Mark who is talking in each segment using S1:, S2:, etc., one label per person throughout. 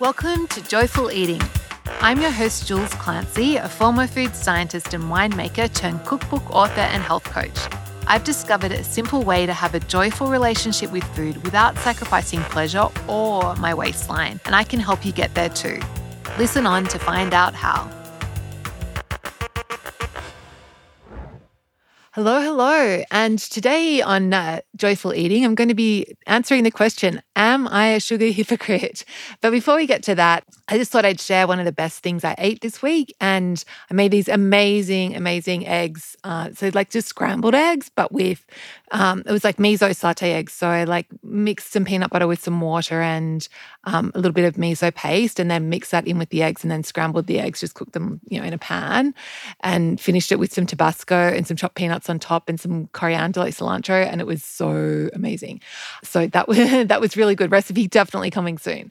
S1: Welcome to Joyful Eating. I'm your host, Jules Clancy, a former food scientist and winemaker turned cookbook author and health coach. I've discovered a simple way to have a joyful relationship with food without sacrificing pleasure or my waistline, and I can help you get there too. Listen on to find out how. Hello, hello. And today on uh, Joyful Eating, I'm going to be answering the question Am I a sugar hypocrite? But before we get to that, I just thought I'd share one of the best things I ate this week. And I made these amazing, amazing eggs. Uh, so, like just scrambled eggs, but with um, it was like miso satay eggs. So, I like mixed some peanut butter with some water and um, a little bit of miso paste, and then mixed that in with the eggs and then scrambled the eggs, just cooked them, you know, in a pan and finished it with some Tabasco and some chopped peanuts on top and some coriander, like cilantro. And it was so amazing. So, that was, that was really good recipe, definitely coming soon.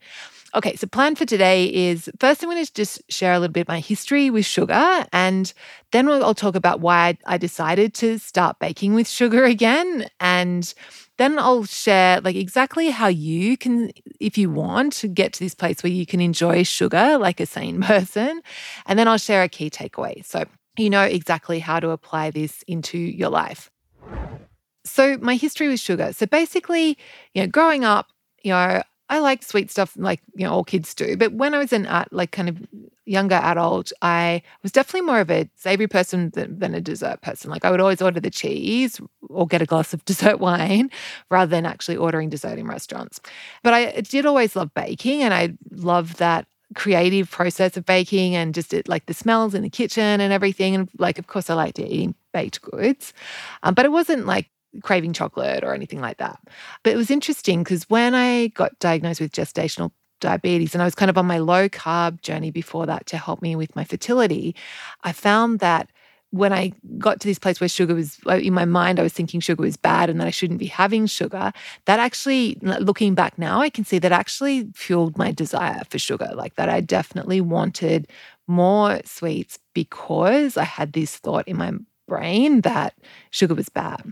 S1: Okay, so plan for today is first I'm going to just share a little bit my history with sugar, and then I'll talk about why I decided to start baking with sugar again, and then I'll share like exactly how you can, if you want, get to this place where you can enjoy sugar like a sane person, and then I'll share a key takeaway so you know exactly how to apply this into your life. So my history with sugar. So basically, you know, growing up, you know, I like sweet stuff like, you know, all kids do. But when I was an at like kind of younger adult, I was definitely more of a savory person than, than, a dessert person. Like I would always order the cheese or get a glass of dessert wine rather than actually ordering dessert in restaurants. But I did always love baking and I love that creative process of baking and just it, like the smells in the kitchen and everything. And like, of course, I liked eating baked goods, um, but it wasn't like craving chocolate or anything like that. But it was interesting because when I got diagnosed with gestational diabetes and I was kind of on my low carb journey before that to help me with my fertility, I found that when I got to this place where sugar was uh, in my mind, I was thinking sugar was bad and that I shouldn't be having sugar. That actually, looking back now, I can see that actually fueled my desire for sugar. Like that, I definitely wanted more sweets because I had this thought in my brain that sugar was bad.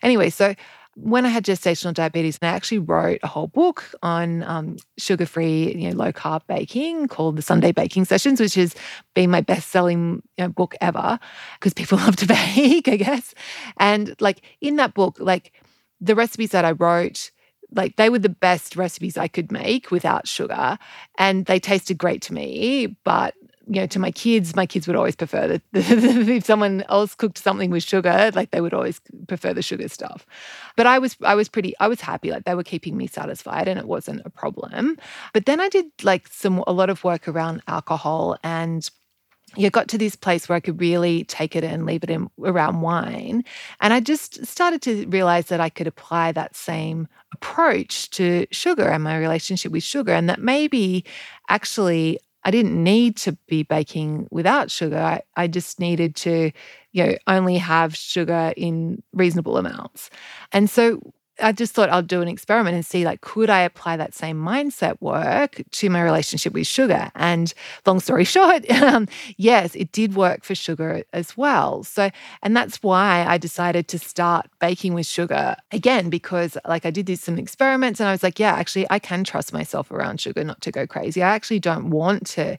S1: Anyway, so when I had gestational diabetes, and I actually wrote a whole book on um, sugar-free, you know, low-carb baking called the Sunday Baking Sessions, which has been my best-selling you know, book ever because people love to bake, I guess. And like in that book, like the recipes that I wrote, like they were the best recipes I could make without sugar, and they tasted great to me, but you know, to my kids, my kids would always prefer that if someone else cooked something with sugar, like they would always prefer the sugar stuff. But I was, I was pretty, I was happy. Like they were keeping me satisfied, and it wasn't a problem. But then I did like some a lot of work around alcohol and you got to this place where I could really take it and leave it in around wine. And I just started to realize that I could apply that same approach to sugar and my relationship with sugar, and that maybe actually I didn't need to be baking without sugar. I, I just needed to, you know, only have sugar in reasonable amounts. And so I just thought I'll do an experiment and see like could I apply that same mindset work to my relationship with sugar? And long story short um, yes it did work for sugar as well. So and that's why I decided to start baking with sugar again because like I did these some experiments and I was like yeah actually I can trust myself around sugar not to go crazy. I actually don't want to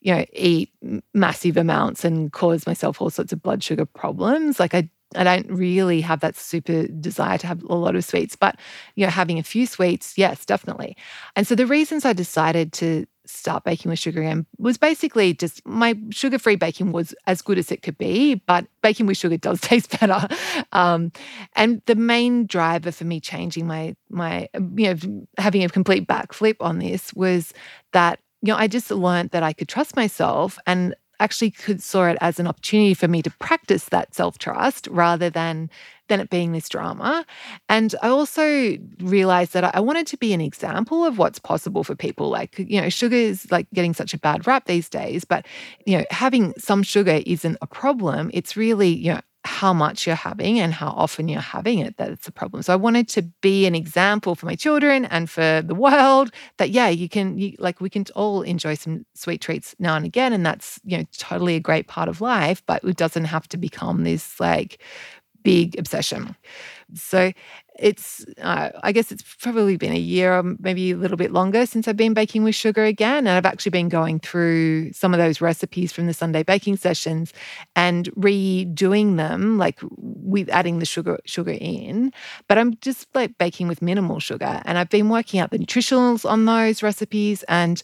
S1: you know eat massive amounts and cause myself all sorts of blood sugar problems. Like I I don't really have that super desire to have a lot of sweets, but you know, having a few sweets, yes, definitely. And so the reasons I decided to start baking with sugar again was basically just my sugar-free baking was as good as it could be, but baking with sugar does taste better. Um, and the main driver for me changing my my you know having a complete backflip on this was that you know I just learned that I could trust myself and actually could saw it as an opportunity for me to practice that self-trust rather than than it being this drama. And I also realized that I wanted to be an example of what's possible for people. Like, you know, sugar is like getting such a bad rap these days, but you know, having some sugar isn't a problem. It's really, you know, how much you're having and how often you're having it that it's a problem. So I wanted to be an example for my children and for the world that yeah, you can you, like we can all enjoy some sweet treats now and again and that's, you know, totally a great part of life, but it doesn't have to become this like big obsession. So it's uh, i guess it's probably been a year or maybe a little bit longer since i've been baking with sugar again and i've actually been going through some of those recipes from the sunday baking sessions and redoing them like with adding the sugar sugar in but i'm just like baking with minimal sugar and i've been working out the nutritionals on those recipes and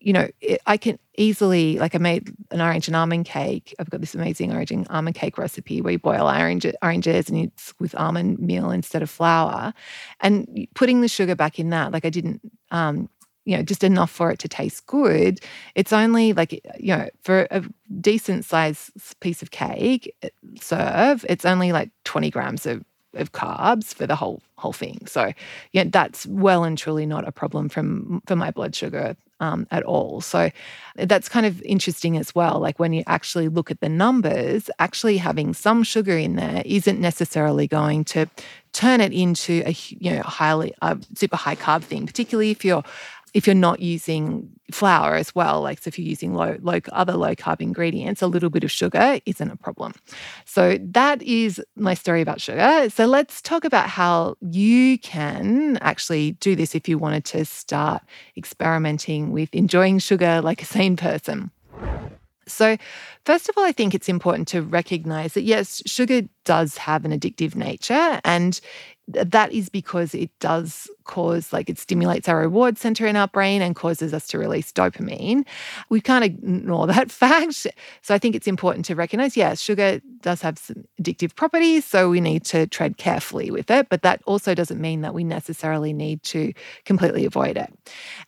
S1: you know, it, I can easily, like I made an orange and almond cake. I've got this amazing orange and almond cake recipe where you boil orange, oranges and it's with almond meal instead of flour. And putting the sugar back in that, like I didn't, um, you know, just enough for it to taste good. It's only like, you know, for a decent size piece of cake uh, serve, it's only like 20 grams of of carbs for the whole whole thing. So, yeah, that's well and truly not a problem from for my blood sugar um, at all. So that's kind of interesting as well. Like when you actually look at the numbers, actually having some sugar in there isn't necessarily going to turn it into a you know highly uh, super high carb thing, particularly if you're if you're not using flour as well, like so if you're using low, low other low carb ingredients, a little bit of sugar isn't a problem. So that is my story about sugar. So let's talk about how you can actually do this if you wanted to start experimenting with enjoying sugar like a sane person. So, first of all, I think it's important to recognize that yes, sugar does have an addictive nature and that is because it does cause, like, it stimulates our reward center in our brain and causes us to release dopamine. We can't ignore that fact. So I think it's important to recognize yes, sugar does have some addictive properties. So we need to tread carefully with it. But that also doesn't mean that we necessarily need to completely avoid it.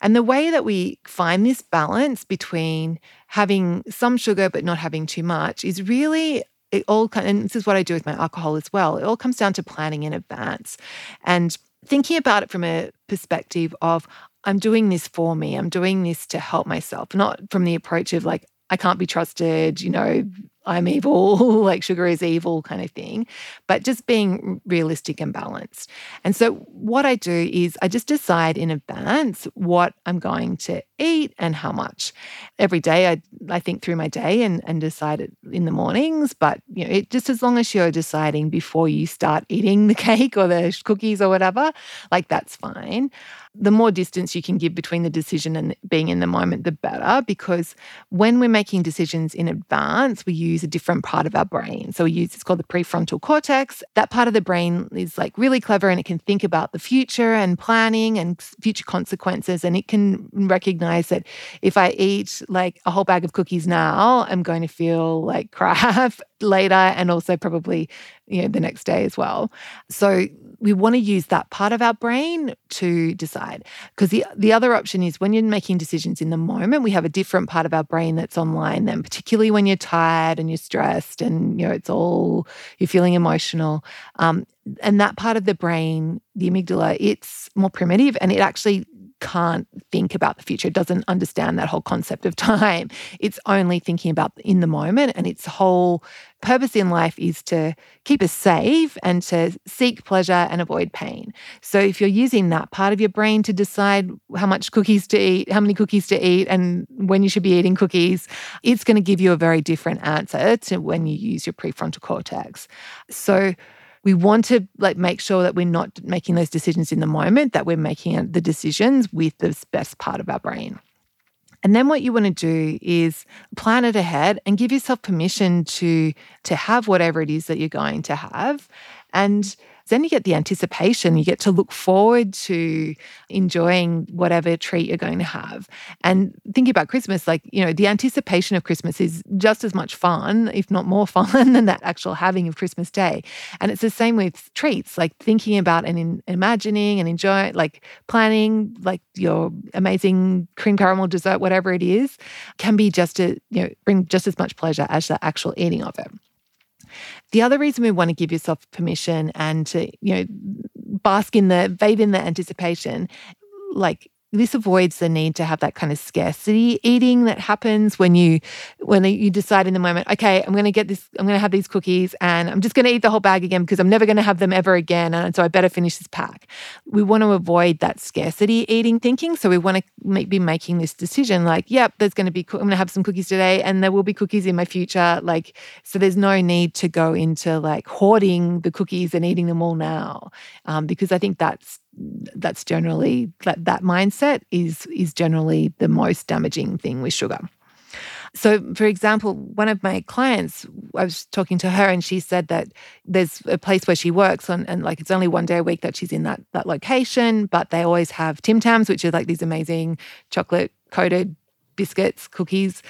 S1: And the way that we find this balance between having some sugar but not having too much is really it all and this is what I do with my alcohol as well. It all comes down to planning in advance and thinking about it from a perspective of I'm doing this for me. I'm doing this to help myself, not from the approach of like I can't be trusted, you know, I'm evil, like sugar is evil kind of thing, but just being realistic and balanced. And so, what I do is I just decide in advance what I'm going to eat and how much. Every day, I, I think through my day and, and decide it in the mornings, but you know, it, just as long as you're deciding before you start eating the cake or the cookies or whatever, like that's fine the more distance you can give between the decision and being in the moment, the better. Because when we're making decisions in advance, we use a different part of our brain. So we use it's called the prefrontal cortex. That part of the brain is like really clever and it can think about the future and planning and future consequences. And it can recognize that if I eat like a whole bag of cookies now, I'm going to feel like crap later and also probably you know the next day as well. So we want to use that part of our brain to decide. Because the the other option is when you're making decisions in the moment we have a different part of our brain that's online then particularly when you're tired and you're stressed and you know it's all you're feeling emotional. Um, and that part of the brain the amygdala it's more primitive and it actually can't think about the future, doesn't understand that whole concept of time. It's only thinking about in the moment, and its whole purpose in life is to keep us safe and to seek pleasure and avoid pain. So if you're using that part of your brain to decide how much cookies to eat, how many cookies to eat, and when you should be eating cookies, it's going to give you a very different answer to when you use your prefrontal cortex. So we want to like make sure that we're not making those decisions in the moment, that we're making the decisions with the best part of our brain. And then what you want to do is plan it ahead and give yourself permission to to have whatever it is that you're going to have and then you get the anticipation. You get to look forward to enjoying whatever treat you're going to have. And thinking about Christmas, like, you know, the anticipation of Christmas is just as much fun, if not more fun, than that actual having of Christmas Day. And it's the same with treats, like thinking about and in, imagining and enjoying, like planning, like your amazing cream caramel dessert, whatever it is, can be just to, you know, bring just as much pleasure as the actual eating of it. The other reason we want to give yourself permission and to, you know, bask in the, bathe in the anticipation, like this avoids the need to have that kind of scarcity eating that happens when you when you decide in the moment okay i'm going to get this i'm going to have these cookies and i'm just going to eat the whole bag again because i'm never going to have them ever again and so i better finish this pack we want to avoid that scarcity eating thinking so we want to be making this decision like yep there's going to be i'm going to have some cookies today and there will be cookies in my future like so there's no need to go into like hoarding the cookies and eating them all now um, because i think that's that's generally that that mindset is is generally the most damaging thing with sugar. So, for example, one of my clients, I was talking to her, and she said that there's a place where she works on, and like it's only one day a week that she's in that that location, but they always have Tim Tams, which are like these amazing chocolate coated biscuits, cookies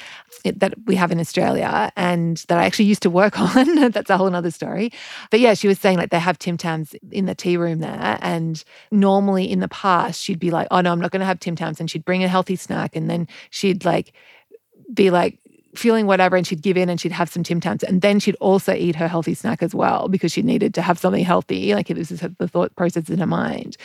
S1: eh, that we have in Australia and that I actually used to work on. That's a whole other story. But yeah, she was saying like they have Tim Tams in the tea room there. And normally in the past, she'd be like, oh no, I'm not going to have Tim Tams. And she'd bring a healthy snack. And then she'd like, be like, feeling whatever and she'd give in and she'd have some Tim Tams. And then she'd also eat her healthy snack as well because she needed to have something healthy. Like it was the thought process in her mind.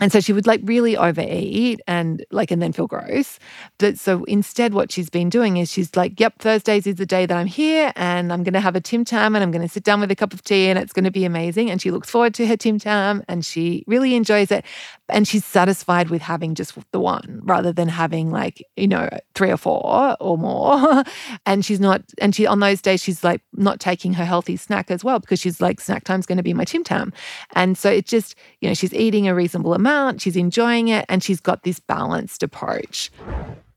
S1: And so she would like really overeat and like, and then feel gross. But so instead, what she's been doing is she's like, yep, Thursdays is the day that I'm here and I'm going to have a Tim Tam and I'm going to sit down with a cup of tea and it's going to be amazing. And she looks forward to her Tim Tam and she really enjoys it. And she's satisfied with having just the one rather than having like, you know, three or four or more. and she's not and she on those days she's like not taking her healthy snack as well because she's like snack time's going to be my tim tam and so it's just you know she's eating a reasonable amount she's enjoying it and she's got this balanced approach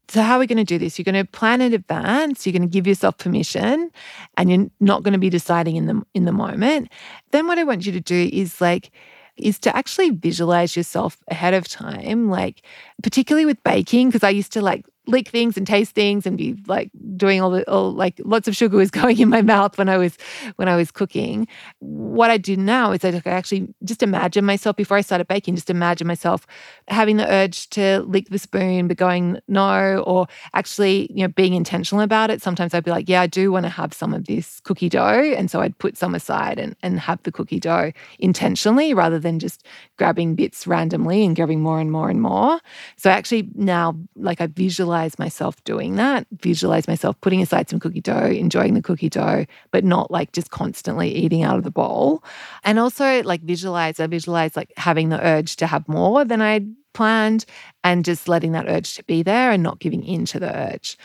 S1: so how are we going to do this? You're going to plan in advance. You're going to give yourself permission, and you're not going to be deciding in the in the moment. Then what I want you to do is like is to actually visualize yourself ahead of time, like particularly with baking, because I used to like lick things and taste things and be like doing all the all like lots of sugar was going in my mouth when I was when I was cooking. What I do now is I actually just imagine myself before I started baking, just imagine myself having the urge to lick the spoon, but going no, or actually, you know, being intentional about it. Sometimes I'd be like, yeah, I do want to have some of this cookie dough. And so I'd put some aside and, and have the cookie dough intentionally rather than just grabbing bits randomly and grabbing more and more and more. So actually now like I visualize visualize myself doing that, visualize myself putting aside some cookie dough, enjoying the cookie dough, but not like just constantly eating out of the bowl. And also like visualize, I visualize like having the urge to have more than I'd planned and just letting that urge to be there and not giving in to the urge.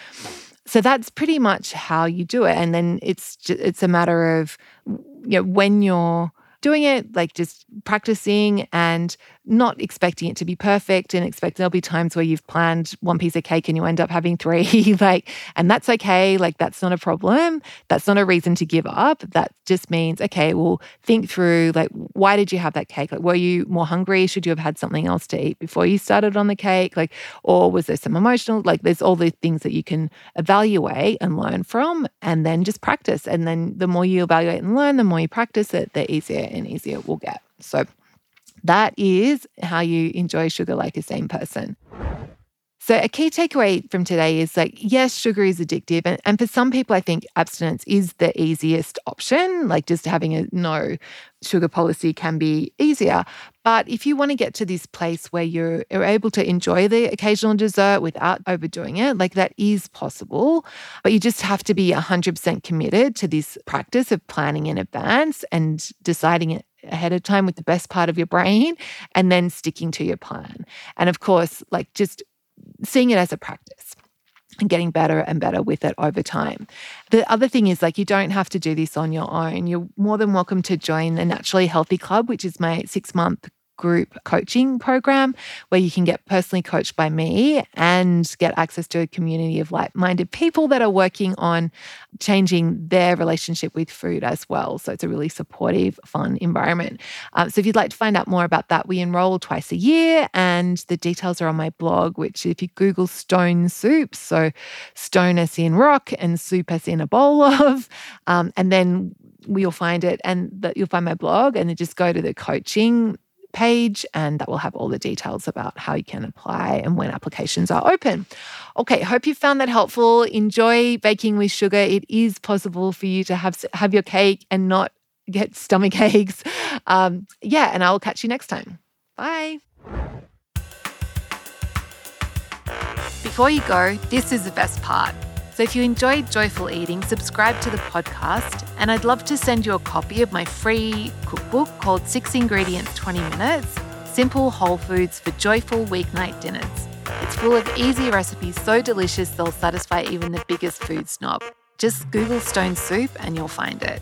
S1: So that's pretty much how you do it. And then it's just, it's a matter of you know when you're doing it, like just practicing and not expecting it to be perfect and expect there'll be times where you've planned one piece of cake and you end up having three. Like and that's okay. Like that's not a problem. That's not a reason to give up. That just means okay well think through like why did you have that cake? Like were you more hungry? Should you have had something else to eat before you started on the cake? Like or was there some emotional like there's all the things that you can evaluate and learn from and then just practice. And then the more you evaluate and learn the more you practice it the easier and easier it will get. So that is how you enjoy sugar like a sane person. So, a key takeaway from today is like, yes, sugar is addictive. And, and for some people, I think abstinence is the easiest option. Like, just having a no sugar policy can be easier. But if you want to get to this place where you're, you're able to enjoy the occasional dessert without overdoing it, like that is possible. But you just have to be 100% committed to this practice of planning in advance and deciding it ahead of time with the best part of your brain and then sticking to your plan. And of course, like just seeing it as a practice and getting better and better with it over time. The other thing is like you don't have to do this on your own. You're more than welcome to join the Naturally Healthy Club, which is my 6-month group coaching program where you can get personally coached by me and get access to a community of like minded people that are working on changing their relationship with food as well. So it's a really supportive, fun environment. Um, so if you'd like to find out more about that, we enroll twice a year and the details are on my blog, which if you Google stone soup, so stone as in rock and soup as in a bowl of, um, and then you'll find it and that you'll find my blog and then just go to the coaching page, and that will have all the details about how you can apply and when applications are open. Okay, hope you found that helpful. Enjoy baking with sugar. It is possible for you to have have your cake and not get stomach aches. Um, yeah, and I will catch you next time. Bye. Before you go, this is the best part. So if you enjoyed Joyful Eating, subscribe to the podcast, and I'd love to send you a copy of my free cookbook called Six Ingredients 20 Minutes Simple Whole Foods for Joyful Weeknight Dinners. It's full of easy recipes so delicious they'll satisfy even the biggest food snob. Just Google stone soup and you'll find it.